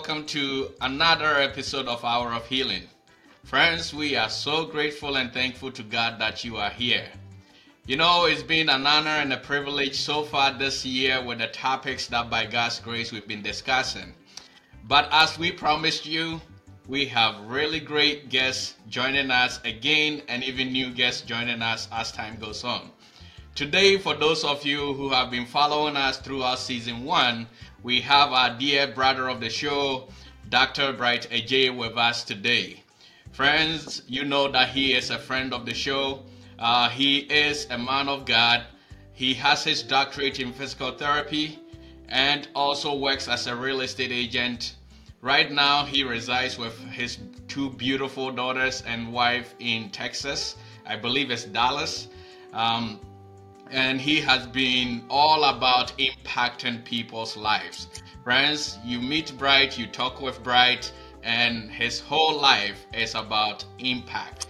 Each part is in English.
welcome to another episode of Hour of Healing. Friends, we are so grateful and thankful to God that you are here. You know, it's been an honor and a privilege so far this year with the topics that by God's grace we've been discussing. But as we promised you, we have really great guests joining us again and even new guests joining us as time goes on. Today, for those of you who have been following us throughout season one, we have our dear brother of the show, Dr. Bright Ajay, with us today. Friends, you know that he is a friend of the show. Uh, he is a man of God. He has his doctorate in physical therapy and also works as a real estate agent Right now, he resides with his two beautiful daughters and wife in Texas. I believe it's Dallas. Um, and he has been all about impacting people's lives. Friends, you meet Bright, you talk with Bright, and his whole life is about impact.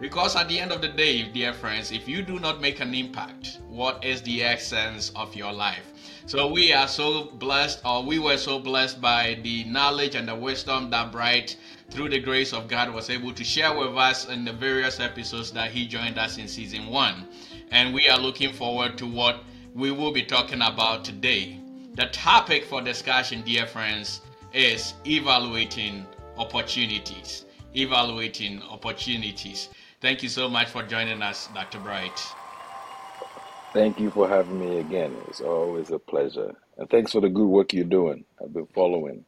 Because at the end of the day, dear friends, if you do not make an impact, what is the essence of your life? So we are so blessed, or we were so blessed by the knowledge and the wisdom that Bright, through the grace of God, was able to share with us in the various episodes that he joined us in season one. And we are looking forward to what we will be talking about today. The topic for discussion, dear friends, is evaluating opportunities. Evaluating opportunities. Thank you so much for joining us, Dr. Bright. Thank you for having me again. It's always a pleasure. And thanks for the good work you're doing. I've been following.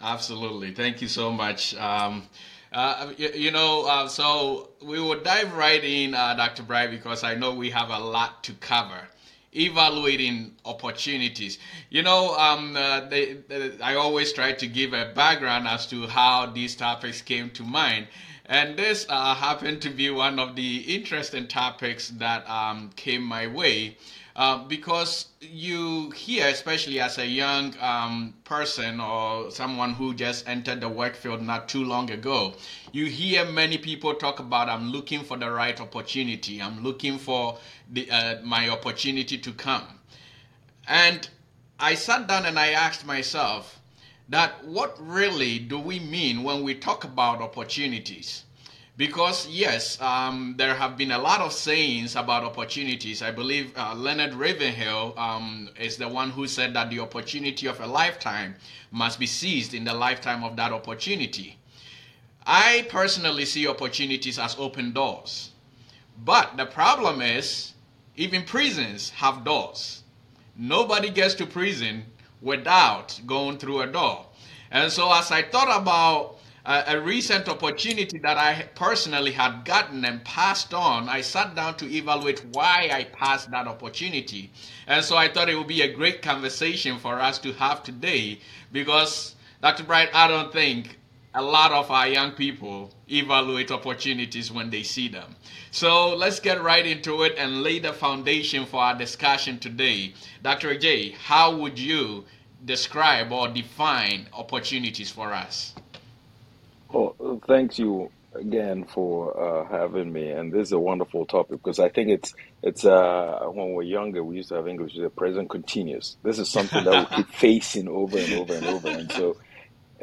Absolutely. Thank you so much. Um, uh, you, you, know, uh, so we will dive right in, uh, Dr. Bright, because I know we have a lot to cover. Evaluating opportunities. You know, um, uh, they, they, I always try to give a background as to how these topics came to mind. And this uh, happened to be one of the interesting topics that um, came my way. Uh, because you hear, especially as a young um, person or someone who just entered the work field not too long ago, you hear many people talk about, I'm looking for the right opportunity, I'm looking for the, uh, my opportunity to come. And I sat down and I asked myself, that what really do we mean when we talk about opportunities? Because yes, um, there have been a lot of sayings about opportunities. I believe uh, Leonard Ravenhill um, is the one who said that the opportunity of a lifetime must be seized in the lifetime of that opportunity. I personally see opportunities as open doors. But the problem is, even prisons have doors. Nobody gets to prison without going through a door. And so, as I thought about a, a recent opportunity that I personally had gotten and passed on, I sat down to evaluate why I passed that opportunity. And so, I thought it would be a great conversation for us to have today because, Dr. Bright, I don't think a lot of our young people evaluate opportunities when they see them. So let's get right into it and lay the foundation for our discussion today. Dr. J, how would you describe or define opportunities for us? Well, thanks you again for uh, having me, and this is a wonderful topic because I think it's it's uh, when we're younger we used to have English as a present continuous. This is something that we keep facing over and over and over, and so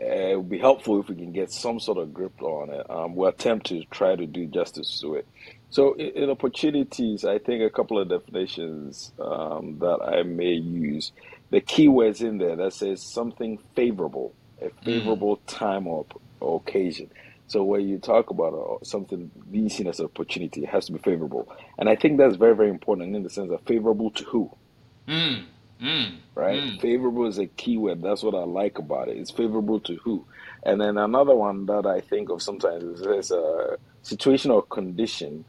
uh, it would be helpful if we can get some sort of grip on it. Um, we'll attempt to try to do justice to it. So, in, in opportunities, I think a couple of definitions um, that I may use. The keywords in there that says something favorable, a favorable mm. time or, or, occasion. So, when you talk about uh, something being seen as an opportunity, it has to be favorable. And I think that's very, very important in the sense of favorable to who. Mm. Mm, right? Mm. Favorable is a keyword. That's what I like about it. It's favorable to who? And then another one that I think of sometimes is a situation or condition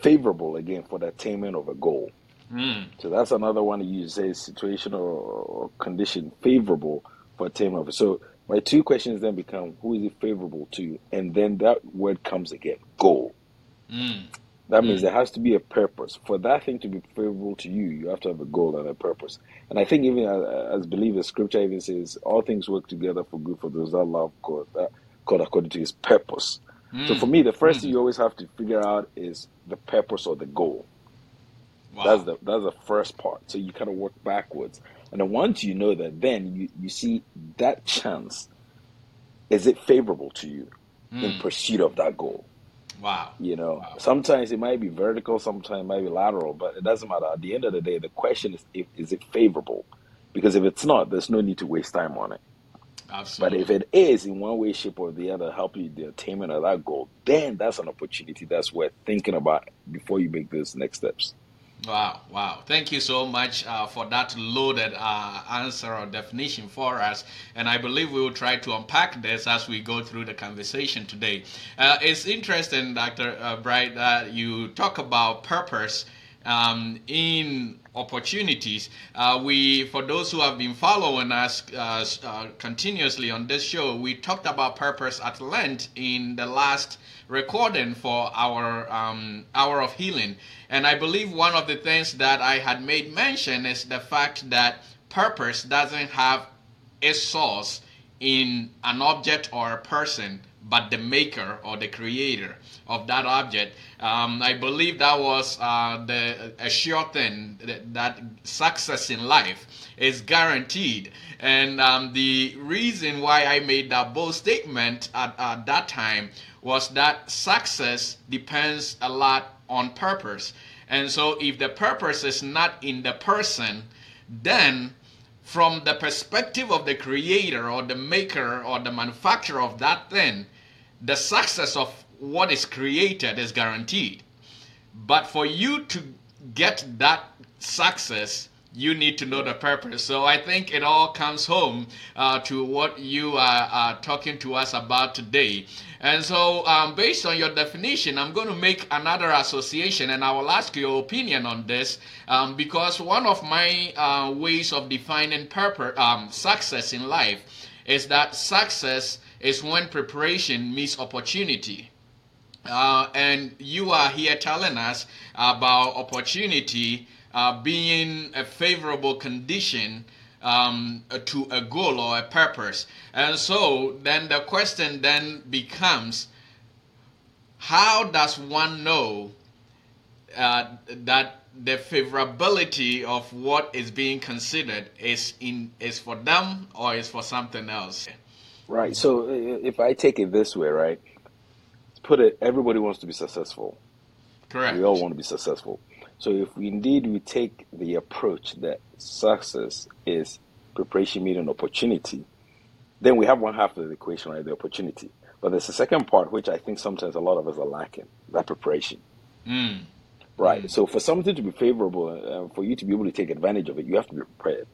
favorable again for the attainment of a goal. Mm. So that's another one you say situation or, or condition favorable for attainment of it. So my two questions then become who is it favorable to? And then that word comes again, goal. Mm. That means mm. there has to be a purpose. For that thing to be favorable to you, you have to have a goal and a purpose. And I think even as, as believers, Scripture even says all things work together for good for those that love God, that God according to His purpose. Mm. So for me, the first mm. thing you always have to figure out is the purpose or the goal. Wow. That's the that's the first part. So you kind of work backwards, and then once you know that, then you you see that chance is it favorable to you Mm. in pursuit of that goal? Wow. You know, Wow. sometimes it might be vertical, sometimes it might be lateral, but it doesn't matter. At the end of the day, the question is, if, is it favorable? Because if it's not, there's no need to waste time on it. Absolutely. But if it is in one way, shape, or the other, helping you the attainment of that goal, then that's an opportunity that's worth thinking about before you make those next steps. Wow, wow. Thank you so much uh, for that loaded uh, answer or definition for us. And I believe we will try to unpack this as we go through the conversation today. Uh, it's interesting, Dr. Uh, Bright, that you talk about purpose um, in opportunities. Uh, we, for those who have been following us uh, uh, continuously on this show, we talked about purpose at length in the last recording for our um, hour of healing. And I believe one of the things that I had made mention is the fact that purpose doesn't have a source in an object or a person, but the maker or the creator of that object. Um, I believe that was uh, the a sure thing that, that success in life is guaranteed. And um, the reason why I made that bold statement at, at that time was that success depends a lot on purpose. And so, if the purpose is not in the person, then from the perspective of the creator or the maker or the manufacturer of that thing, the success of what is created is guaranteed. But for you to get that success, you need to know the purpose. So I think it all comes home uh, to what you are, are talking to us about today. And so, um, based on your definition, I'm going to make another association and I will ask your opinion on this um, because one of my uh, ways of defining purpose, um, success in life is that success is when preparation meets opportunity. Uh, and you are here telling us about opportunity uh, being a favorable condition um, to a goal or a purpose. And so then the question then becomes how does one know uh, that the favorability of what is being considered is in is for them or is for something else? Right. So if I take it this way, right? Put it. Everybody wants to be successful. Correct. We all want to be successful. So if we indeed we take the approach that success is preparation meeting opportunity, then we have one half of the equation, right? The opportunity. But there's a second part which I think sometimes a lot of us are lacking, that preparation. Mm, Right. So for something to be favorable, uh, for you to be able to take advantage of it, you have to be prepared.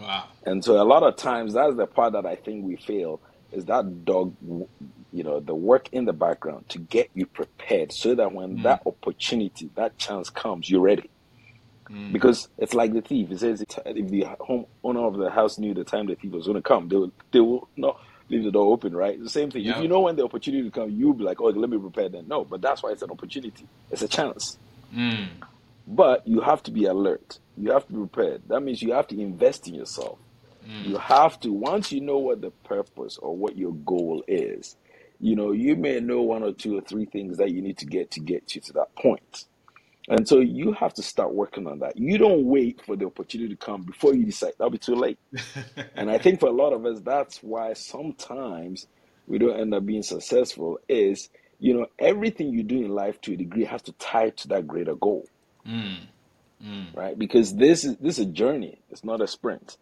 Wow. And so a lot of times that's the part that I think we fail is that dog, you know, the work in the background to get you prepared so that when Mm. that opportunity, that chance comes, you're ready. Mm. Because it's like the thief. It says if the home owner of the house knew the time the thief was going to come, they will, they will not leave the door open, right? The same thing. If you know when the opportunity comes, you'll be like, oh, let me prepare then. No, but that's why it's an opportunity. It's a chance. Mm. But you have to be alert. You have to be prepared. That means you have to invest in yourself. Mm. You have to, once you know what the purpose or what your goal is, you know, you may know one or two or three things that you need to get to get you to that point. And so you have to start working on that. You don't wait for the opportunity to come before you decide. That'll be too late. And I think for a lot of us, that's why sometimes we don't end up being successful is, you know, everything you do in life to a degree has to tie to that greater goal Mm. Mm. right? Because this is this is a journey. It's not a sprint.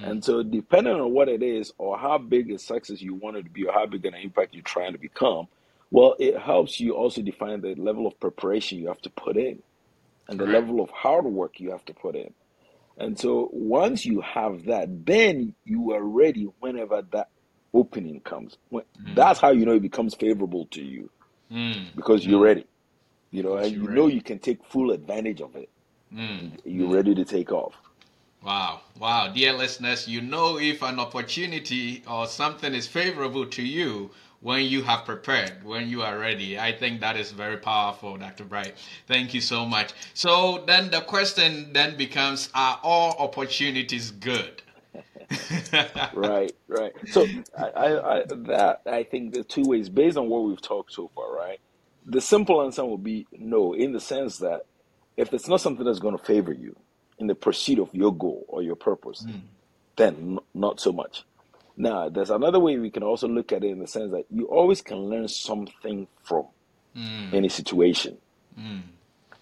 And so, depending on what it is, or how big a success you want it to be, or how big an impact you're trying to become, well, it helps you also define the level of preparation you have to put in, and the level of hard work you have to put in. And so, once you have that, then you are ready whenever that opening comes. When, That's how you know it becomes favorable to you Mm. because you're ready. You know, and you know you can take full advantage of it. Mm. You're ready to take off. Wow, wow, dear listeners, you know if an opportunity or something is favorable to you when you have prepared, when you are ready. I think that is very powerful, Dr. Bright. Thank you so much. So then the question then becomes Are all opportunities good? right, right. So I, I, I, that I think the two ways based on what we've talked so far, right? The simple answer will be no, in the sense that if it's not something that's going to favor you in the pursuit of your goal or your purpose, then n- not so much. Now, there's another way we can also look at it in the sense that you always can learn something from Mm, any situation. mm,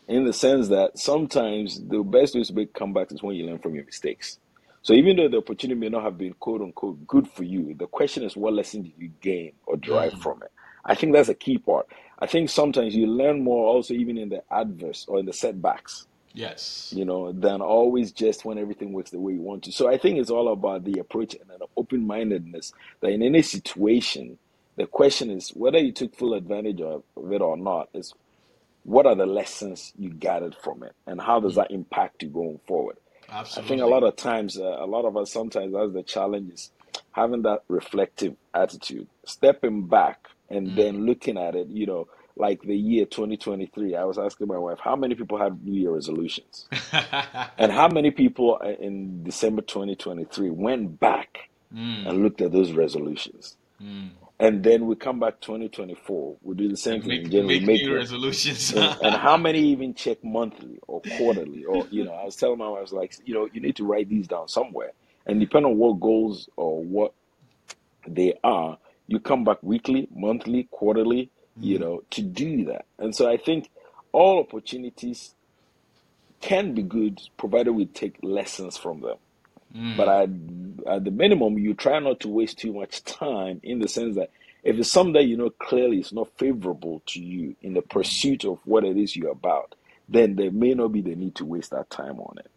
In the sense that sometimes the best way to make comebacks is when you learn from your mistakes. So even though the opportunity may not have been quote unquote good for you, the question is what lesson did you gain or derive mm, from it? I think that's a key part. I think sometimes you learn more also even in the adverse or in the setbacks, yes. you know, than always just when everything works the way you want to. So I think it's all about the approach and an open mindedness that in any situation, the question is whether you took full advantage of it or not, is what are the lessons you gathered from it and how does that impact you going forward? Absolutely. I think a lot of times, uh, a lot of us sometimes that's the challenge is having that reflective attitude, stepping back and Mm. then looking at it, you know, like the year 2023. I was asking my wife, how many people had New Year resolutions? And how many people in December 2023 went back mm, and looked at those resolutions? mm. And then we come back 2024, we do the same And thing in make January, make make new resolutions. And, and how many even check monthly or quarterly? Or, you know, I was telling my wife, I was like, you know, you need to write these down somewhere. And depending on what goals or what they are, you come back weekly, monthly, quarterly, you Mm, know, to do that. And so I think all opportunities can be good provided we take lessons from them. But mm, at, at the minimum, you try not to waste too much time in the sense that if it's something that you know clearly is not favorable to you in the pursuit of what it is you're about, then there may not be the need to waste that time on it.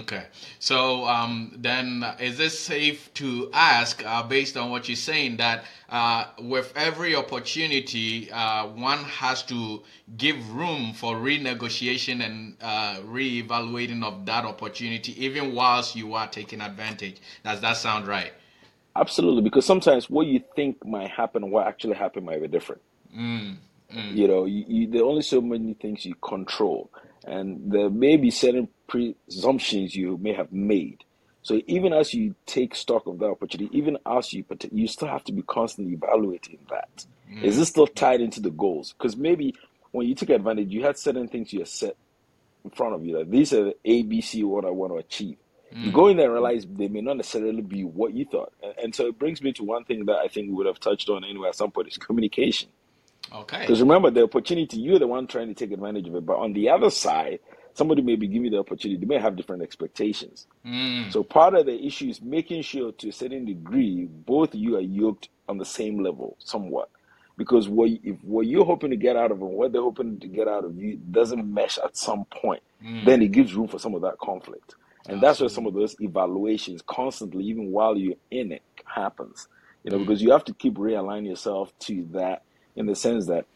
Okay. So um, then, is it safe to ask, uh, based on what you're saying, that uh, with every opportunity, uh, one has to give room for renegotiation and uh, reevaluating of that opportunity, even whilst you are taking advantage? Does that sound right? Absolutely, because sometimes what you think might happen what actually happened might be different. Mm, mm, You know, you, you, there are only so many things you control, and there may be certain presumptions you may have made. So even as you take stock of that opportunity, even as you partic- you still have to be constantly evaluating that. Is mm, this still tied into the goals? Because maybe when you took advantage, you had certain things you had set in front of you. Like these are the A, B, C, what I want to achieve. You mm. go in there and realize they may not necessarily be what you thought. And, and so it brings me to one thing that I think we would have touched on anyway at some point is communication. Okay. Because remember, the opportunity, you're the one trying to take advantage of it. But on the other side, somebody may be giving the opportunity. They may have different expectations. Mm, So part of the issue is making sure to a certain degree, both you are yoked on the same level somewhat. Because what, if what you're hoping to get out of them, what they're hoping to get out of you doesn't mesh at some point, mm. then it gives room for some of that conflict. And that's where some of those evaluations constantly, even while you're in it, happens. You know, Mm, because you have to keep realigning yourself to that in the sense that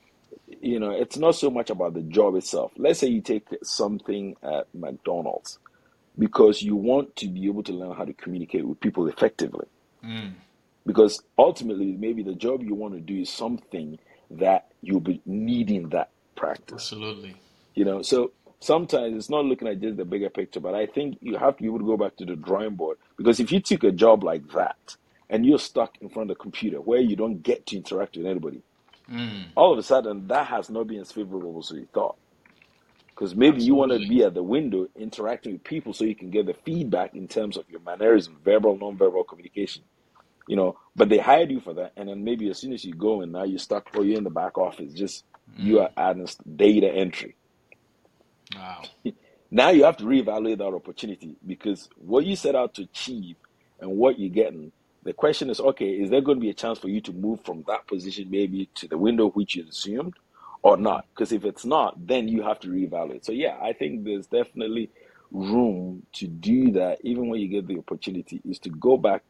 you know, it's not so much about the job itself. Let's say you take something at McDonald's because you want to be able to learn how to communicate with people effectively. mm. Because ultimately, maybe the job you want to do is something that you'll be needing that practice. Absolutely. You know, so sometimes it's not looking at just the bigger picture, but I think you have to be able to go back to the drawing board. Because if you took a job like that and you're stuck in front of the computer where you don't get to interact with anybody, Mm, all of a sudden that has not been as favorable as you thought. Because maybe you want to be at the window interacting with people so you can get the feedback in terms of your mannerism, verbal, non-verbal communication. You know, but they hired you for that, and then maybe as soon as you go and now you're stuck or you're in the back office, just you Mm, are adding data entry. wow. Now you have to reevaluate that opportunity because what you set out to achieve and what you're getting, the question is, okay, is there going to be a chance for you to move from that position maybe to the window which you assumed or not? Because if it's not, then you have to reevaluate. So yeah, I think there's definitely room to do that even when you get the opportunity is to go back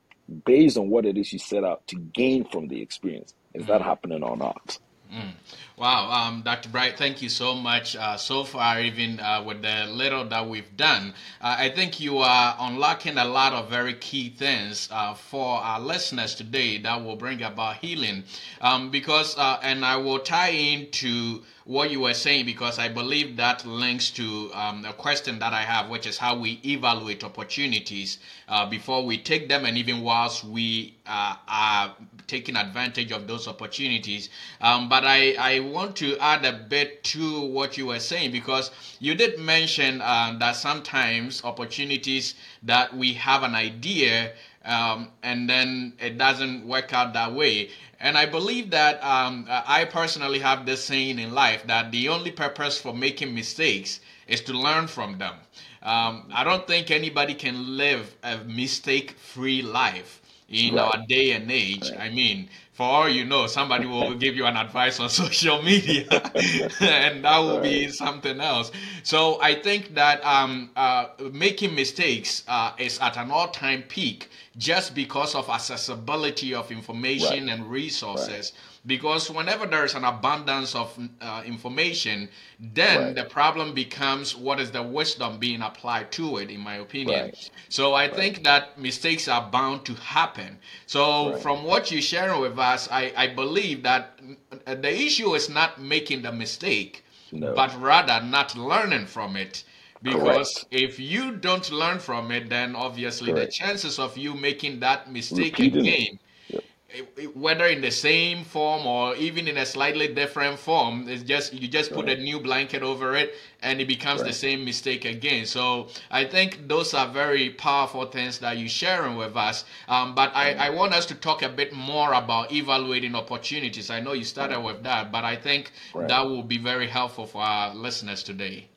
based on what it is you set out to gain from the experience. Is that Mm. happening or not? Mm. Wow, um, Dr. Bright, thank you so much uh, so far, even uh, with the little that we've done. Uh, I think you are unlocking a lot of very key things uh, for our listeners today that will bring about healing. Um, because, uh, and I will tie into what you were saying because I believe that links to um, a question that I have, which is how we evaluate opportunities uh, before we take them, and even whilst we uh, are taking advantage of those opportunities. Um, but I, I want to add a bit to what you were saying because you did mention uh, that sometimes opportunities that we have an idea um, and then it doesn't work out that way. And I believe that um, I personally have this saying in life that the only purpose for making mistakes is to learn from them. Um, I don't think anybody can live a mistake free life in right. our day and age. Right. I mean, for all you know, somebody will give you an advice on social media, and that will right. be something else. So I think that um, uh, making mistakes uh, is at an all-time peak just because of accessibility of information and resources because whenever there is an abundance of uh, information then right. the problem becomes what is the wisdom being applied to it in my opinion right. so i right. think that mistakes are bound to happen so from what you're sharing with us I, I believe that the issue is not making the mistake no. but rather not learning from it because Correct. if you don't learn from it then obviously Correct. the chances of you making that mistake Repeating again whether in the same form or even in a slightly different form it's just you just put right. a new blanket over it and it becomes right. the same mistake again so i think those are very powerful things that you're sharing with us um, but I, I want us to talk a bit more about evaluating opportunities i know you started right. with that but i think that will be very helpful for our listeners today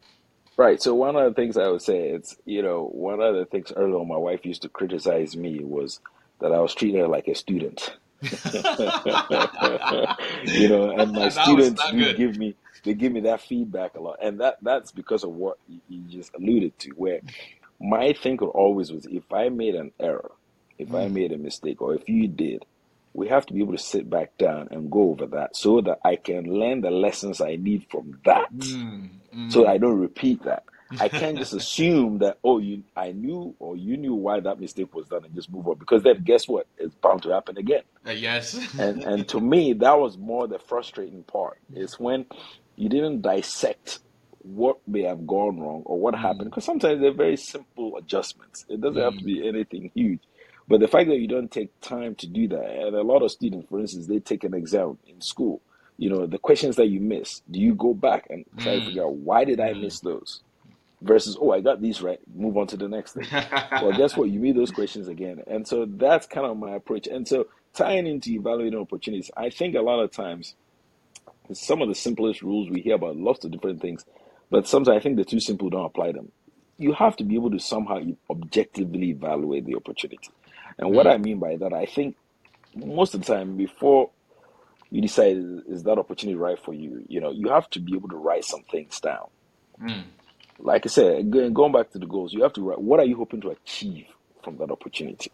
Right. So one of the things I would say, it's you know, one of the things earlier on my wife used to criticize me was that I was treating her like a student. you know, and my students do give me they give me that feedback a lot, and that that's because of what you just alluded to, where my thinking always was if I made an error, if mm. I made a mistake, or if you did, we have to be able to sit back down and go over that so that I can learn the lessons I need from that, mm. Mm. so I don't repeat that. I can't just assume that oh you I knew or you knew why that mistake was done and just move on because then guess what it's bound to happen again. Uh, yes. and and to me that was more the frustrating part is when you didn't dissect what may have gone wrong or what happened because mm. sometimes they're very simple adjustments. It doesn't mm. have to be mm. anything huge. But the fact that you don't take time to do that, and a lot of students, for instance, they take an exam in school. You know, the questions that you miss, do you go back and try mm. to figure out why did I miss those? Versus oh i got these right move on to the next thing. Well guess what? You meet those questions again. And so that's kind of my approach. And so tying into evaluating opportunities i think a lot of times some of the simplest rules we hear about lots of different things but sometimes i think they're too simple don't apply them. You have to be able to somehow objectively evaluate the opportunity. And what i mean by that i think most of the time before you decide is that opportunity right for you? You know you have to be able to write some things down. Mm like I said, going back to the goals, you have to write what are you hoping to achieve from that opportunity.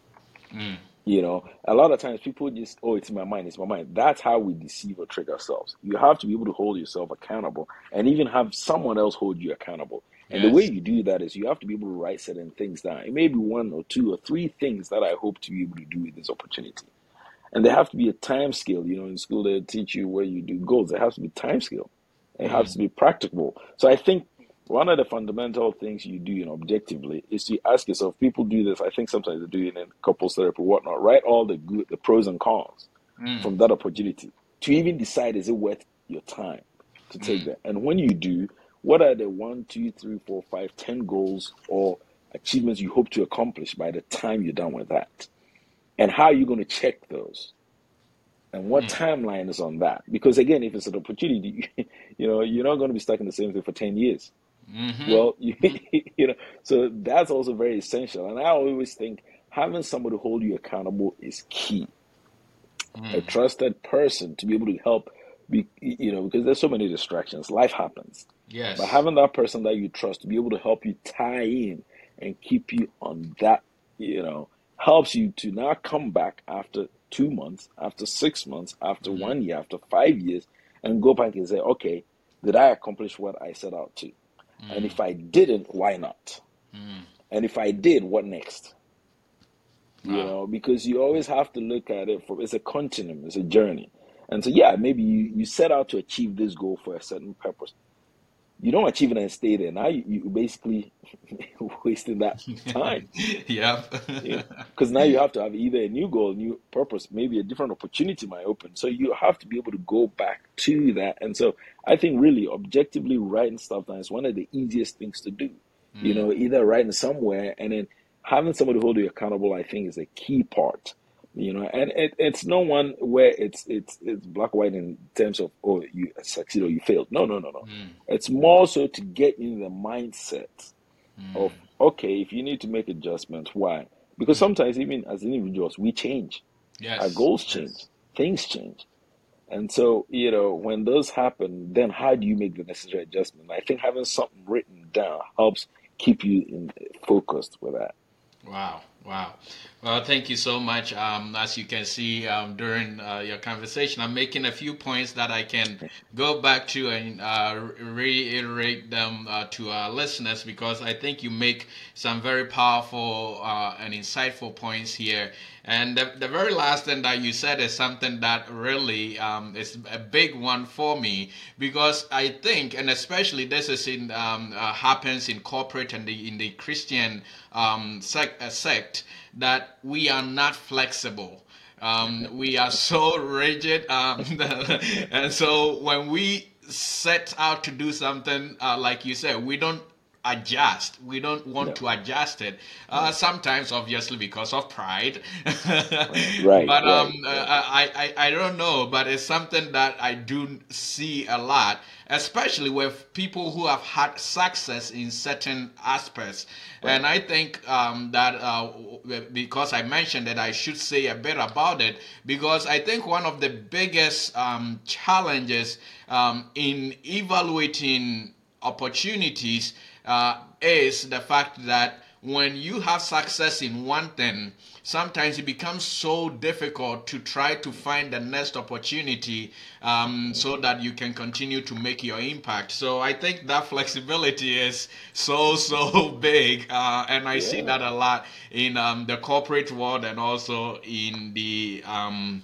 Mm. You know, a lot of times people just, oh, it's my mind, it's my mind. That's how we deceive or trick ourselves. You have to be able to hold yourself accountable and even have someone else hold you accountable. And yes. the way you do that is you have to be able to write certain things down. It may be one or two or three things that I hope to be able to do with this opportunity. And there have to be a time scale. You know, in school they teach you where you do goals. There has to be time scale. It mm. has to be practical. So I think one of the fundamental things you do, you know, objectively, is to ask yourself. People do this. I think sometimes they do it in couples therapy, or whatnot. Write all the good, the pros and cons mm. from that opportunity to even decide is it worth your time to take mm. that. And when you do, what are the one, two, three, four, five, ten goals or achievements you hope to accomplish by the time you're done with that? And how are you going to check those? and what mm. timeline is on that because again if it's an opportunity you know you're not going to be stuck in the same thing for 10 years Mm-hmm. Well, you, you know, so that's also very essential. And I always think having somebody hold you accountable is key. Mm. A trusted person to be able to help, be, you know, because there's so many distractions. Life happens. Yes. But having that person that you trust to be able to help you tie in and keep you on that, you know, helps you to now come back after two months, after six months, after mm-hmm. one year, after five years, and go back and say, okay, did I accomplish what I set out to? Mm. And if I didn't, why not? Mm. And if I did, what next? Wow. You know, because you always have to look at it from it's a continuum, it's a journey. And so yeah, maybe you, you set out to achieve this goal for a certain purpose you don't achieve it and stay there. Now you, you basically wasting that time. yep. Because now you have to have either a new goal, new purpose, maybe a different opportunity might open. So you have to be able to go back to that. And so I think really objectively writing stuff down is one of the easiest things to do. Mm. You know, either writing somewhere and then having somebody hold you accountable, I think, is a key part. You know, and it, it's no one where it's it's it's black white in terms of oh you succeed or you failed. No, no, no, no. Mm. It's more so to get in the mindset Mm. of okay, if you need to make adjustments, why? Because sometimes even as individuals, we change. Our goals change, Yes. things change. And so, you know, when those happen, then how do you make the necessary adjustment? I think having something written down helps keep you in focused with that. Wow, wow. Well, thank you so much. Um, as you can see um, during uh, your conversation, I'm making a few points that I can go back to and uh, reiterate them uh, to our listeners because I think you make some very powerful uh, and insightful points here. And the, the very last thing that you said is something that really um, is a big one for me because I think, and especially this is in um, uh, happens in corporate and the, in the Christian um, sect, that we are not flexible. Um, we are so rigid, um, and so when we set out to do something, uh, like you said, we don't adjust. We don't want No. to adjust it. Uh, sometimes, obviously, because of pride. Right, but um, right, uh, I, I I don't know. But it's something that I do see a lot, especially with people who have had success in certain aspects. And I think um, that uh, because I mentioned that I should say a bit about it because I think one of the biggest um, challenges um, in evaluating opportunities uh, is the fact that when you have success in one thing, sometimes it becomes so difficult to try to find the next opportunity um, so that you can continue to make your impact. So I think that flexibility is so, so big. Uh, and I see that a lot in um, the corporate world and also in the um,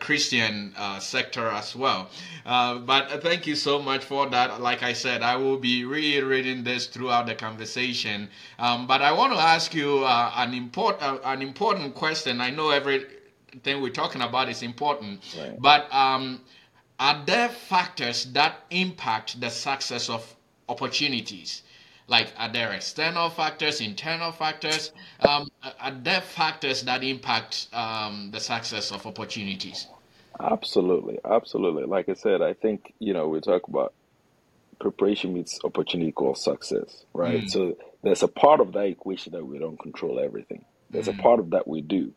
Christian uh, sector as well. Uh, but uh, thank you so much for that. Like I said, I will be reiterating this throughout the conversation. Um, but I want to ask you uh, an important uh, an important question. I know everything we're talking about is important, Right. but um, are there factors that impact the success of opportunities? Like, are there external factors, internal factors? Um, are there factors that impact um, the success of opportunities? Absolutely, absolutely. Like I said, I think, you know, we talk about preparation meets opportunity equals success, right? Mm, So there's a part of that equation that we don't control everything. There's a mm, part of that we do.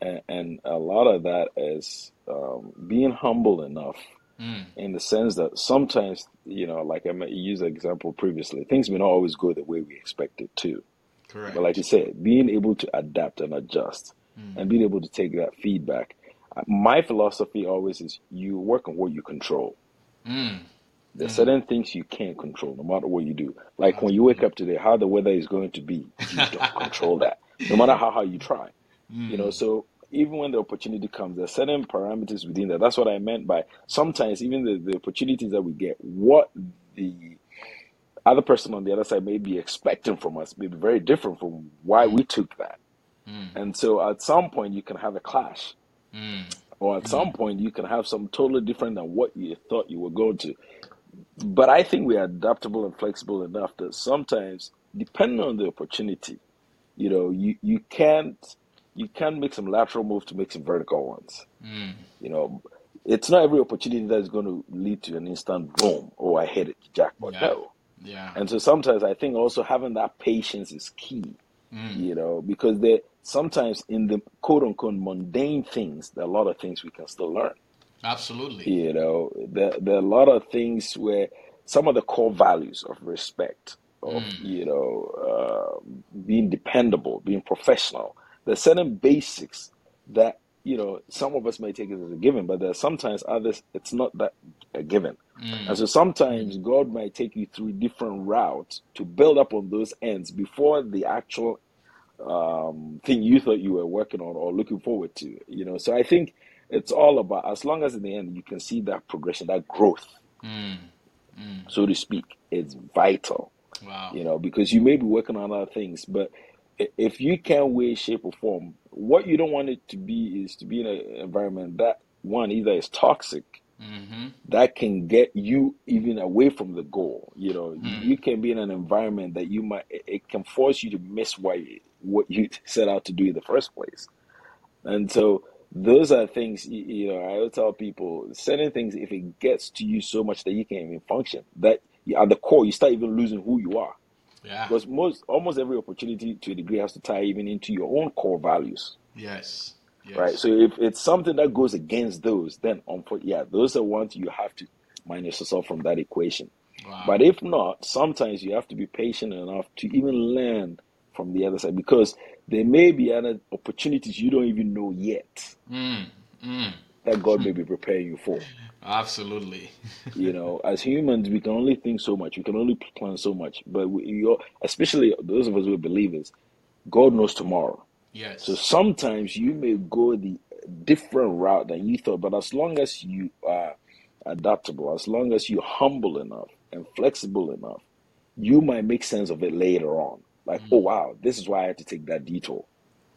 And, and a lot of that is um, being humble enough mm, in the sense that sometimes, you know, like I used the example previously, things may not always go the way we expect it to. Correct. But like you said, being able to adapt and adjust Mm, and being able to take that feedback. Uh, My philosophy always is you work on what you control. mm, There's mm, certain things you can't control no matter what you do. Like when you wake up today, how the weather is going to be, you don't control that. No matter how hard you try. You know, Mm, so even when the opportunity comes, there's certain parameters within that. That's what I meant by sometimes even the, the opportunities that we get, what the other person on the other side may be expecting from us may be very different from why mm, we took that. mm, And so at some point you can have a clash. mm, Or at mm, some point you can have some totally different than what you thought you were going to. But I think we are adaptable and flexible enough that sometimes, depending on the opportunity, you know, you, you can't you can make some lateral moves to make some vertical ones. mm. You know, it's not every opportunity that is going to lead to an instant boom. Oh, I hit it, jackpot. Yeah, No. yeah. And so sometimes I think also having that patience is key. Mm, You know, because there sometimes in the quote unquote mundane things, there are a lot of things we can still learn. absolutely. You know, there, there are a lot of things where some of the core values of respect, of, Mm, you know, uh, being dependable, being professional, there's certain basics that, you know, some of us may take it as a given, but there are sometimes others, it's not that a given. And mm, so sometimes God might take you through different routes to build up on those ends before the actual um, thing you thought you were working on or looking forward to. You know, so I think it's all about as long as in the end you can see that progression, that growth, mm, mm. so to speak, it's vital. Wow. You know, because you may be working on other things, but i- if you can't way, shape, or form, what you don't want it to be is to be in an environment that one either is toxic Mm-hmm. that can get you even away from the goal. You know, Mm. you can be in an environment that you might it it can force you to miss what you, what you set out to do in the first place. And so those are things you, you know. I will tell people certain things if it gets to you so much that you can't even function, that you- at the core you start even losing who you are Yeah. because most almost every opportunity to a degree has to tie even into your own core values. Yes. Yes. Right. So if it's something that goes against those, then unfor- yeah, those are ones you have to minus yourself from that equation. wow. But if not, sometimes you have to be patient enough to even learn from the other side because there may be other opportunities you don't even know yet Mm, mm, that God may be preparing you for. absolutely. You know, as humans, we can only think so much, we can only plan so much. But we, especially those of us who are believers, God knows tomorrow. Yes. So sometimes you may go the different route than you thought, but as long as you are adaptable, as long as you're humble enough and flexible enough, you might make sense of it later on. Like, oh wow, this is why I had to take that detour.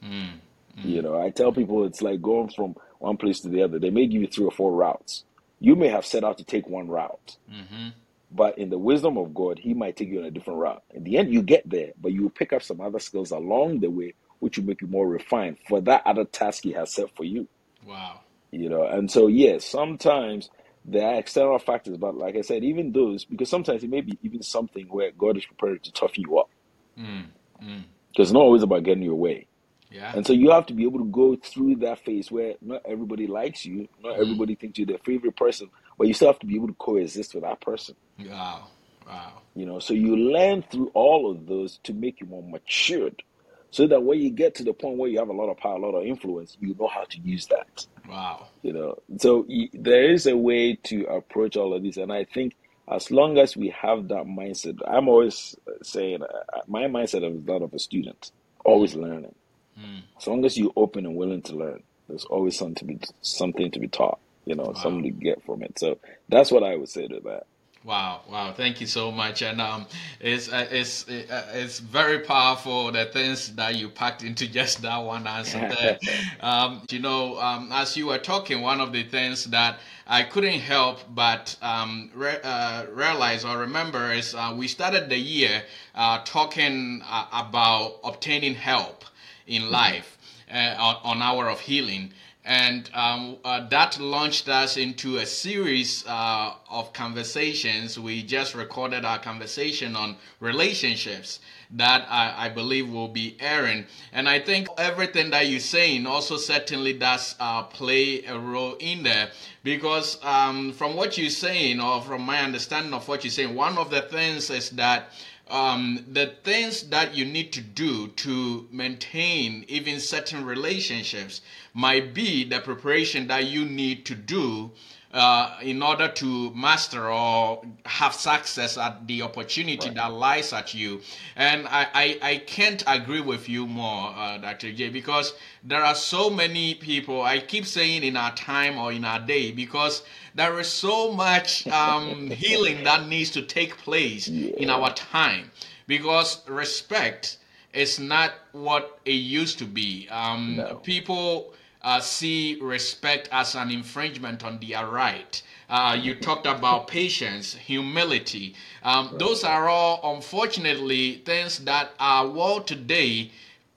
Mm, You know, I tell people it's like going from one place to the other. They may give you three or four routes. You may have set out to take one route, mm-hmm. but in the wisdom of God, He might take you on a different route. In the end, you get there, but you pick up some other skills along the way, which will make you more refined for that other task He has set for you. Wow. You know, and so yes, sometimes there are external factors, but like I said, even those, because sometimes it may be even something where God is prepared to tough you up. Mm, mm. Because it's not always about getting your way. Yeah. And so you have to be able to go through that phase where not everybody likes you, not Mm. everybody thinks you're their favorite person, but you still have to be able to coexist with that person. Wow. Wow. You know, so you learn through all of those to make you more matured. So that when you get to the point where you have a lot of power, a lot of influence, you know how to use that. Wow. You know, so there is a way to approach all of this, and I think as long as we have that mindset, I'm always saying uh, my mindset is that of a student, always learning. Mm. As long as you're open and willing to learn, there's always something to be something to be taught. You know, Wow. something to get from it. So that's what I would say to that. Wow, wow! Thank you so much, and um, it's uh, it's uh, it's very powerful the things that you packed into just that one answer there. um, you know, um, as you were talking, one of the things that I couldn't help but um, re- uh, realize or remember is uh, we started the year uh, talking uh, about obtaining help in life uh, on, Hour of Healing. And um, uh, that launched us into a series uh, of conversations. We just recorded our conversation on relationships that I, I believe will be airing. And I think everything that you're saying also certainly does uh, play a role in there because um, from what you're saying, or from my understanding of what you're saying, one of the things is that um, the things that you need to do to maintain even certain relationships might be the preparation that you need to do uh, in order to master or have success at the opportunity Right. that lies at you. And I, I, I can't agree with you more, uh, Dr. J, because there are so many people, I keep saying in our time or in our day, because there is so much um, healing that needs to take place in our time. Because respect is not what it used to be. Um, No. People uh, see respect as an infringement on their right. Uh, you talked about patience, humility. Um, those are all, unfortunately, things that our world today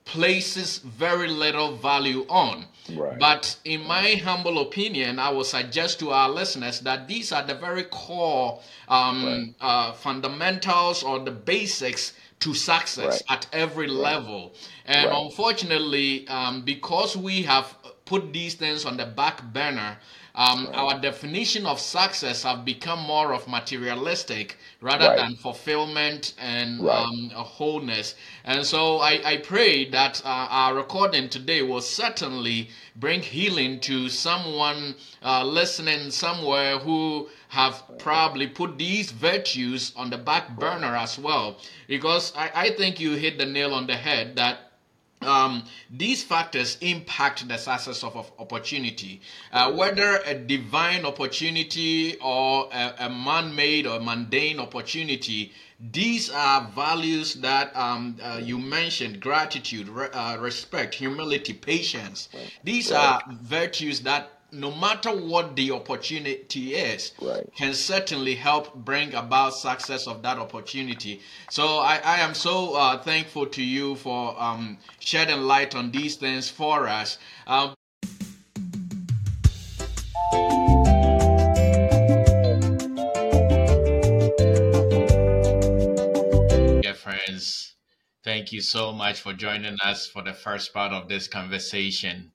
places very little value on. Right. But in my humble opinion, I will suggest to our listeners that these are the very core um, uh, fundamentals or the basics to success Right. at every level. And Right. unfortunately, um, because we have put these things on the back burner, um, our definition of success have become more of materialistic rather Right. than fulfillment and Right. um, wholeness. And so I, I pray that uh, our recording today will certainly bring healing to someone uh, listening somewhere who have probably put these virtues on the back burner as well. Because I, I think you hit the nail on the head that um, these factors impact the success of, of opportunity. Uh, whether a divine opportunity or a, a man-made or mundane opportunity, these are values that um, uh, you mentioned: gratitude, re- uh, respect, humility, patience. These are virtues that no matter what the opportunity is, right. can certainly help bring about success of that opportunity. So I, I am so uh, thankful to you for um, shedding light on these things for us. Um, yeah, friends, thank you so much for joining us for the first part of this conversation.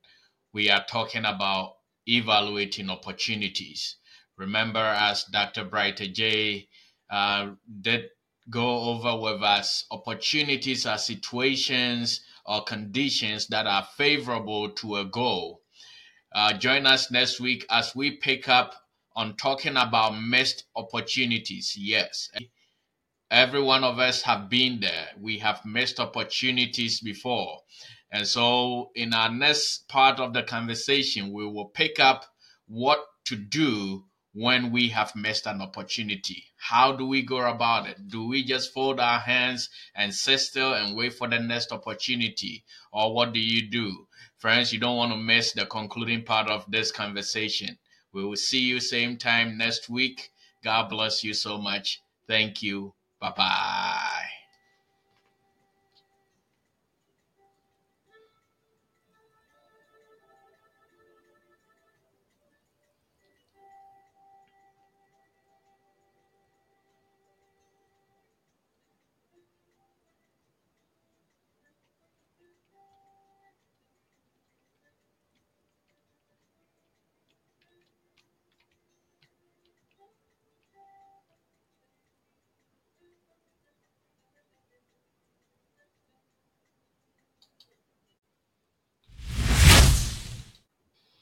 We are talking about evaluating opportunities. Remember, as Dr. Brighter J uh, did go over with us, opportunities are situations or conditions that are favorable to a goal. Uh, join us next week as we pick up on talking about missed opportunities. Yes, every one of us have been there. We have missed opportunities before. And so, in our next part of the conversation, we will pick up what to do when we have missed an opportunity. How do we go about it? Do we just fold our hands and sit still and wait for the next opportunity? Or what do you do? Friends, you don't want to miss the concluding part of this conversation. We will see you same time next week. God bless you so much. Thank you. Bye bye.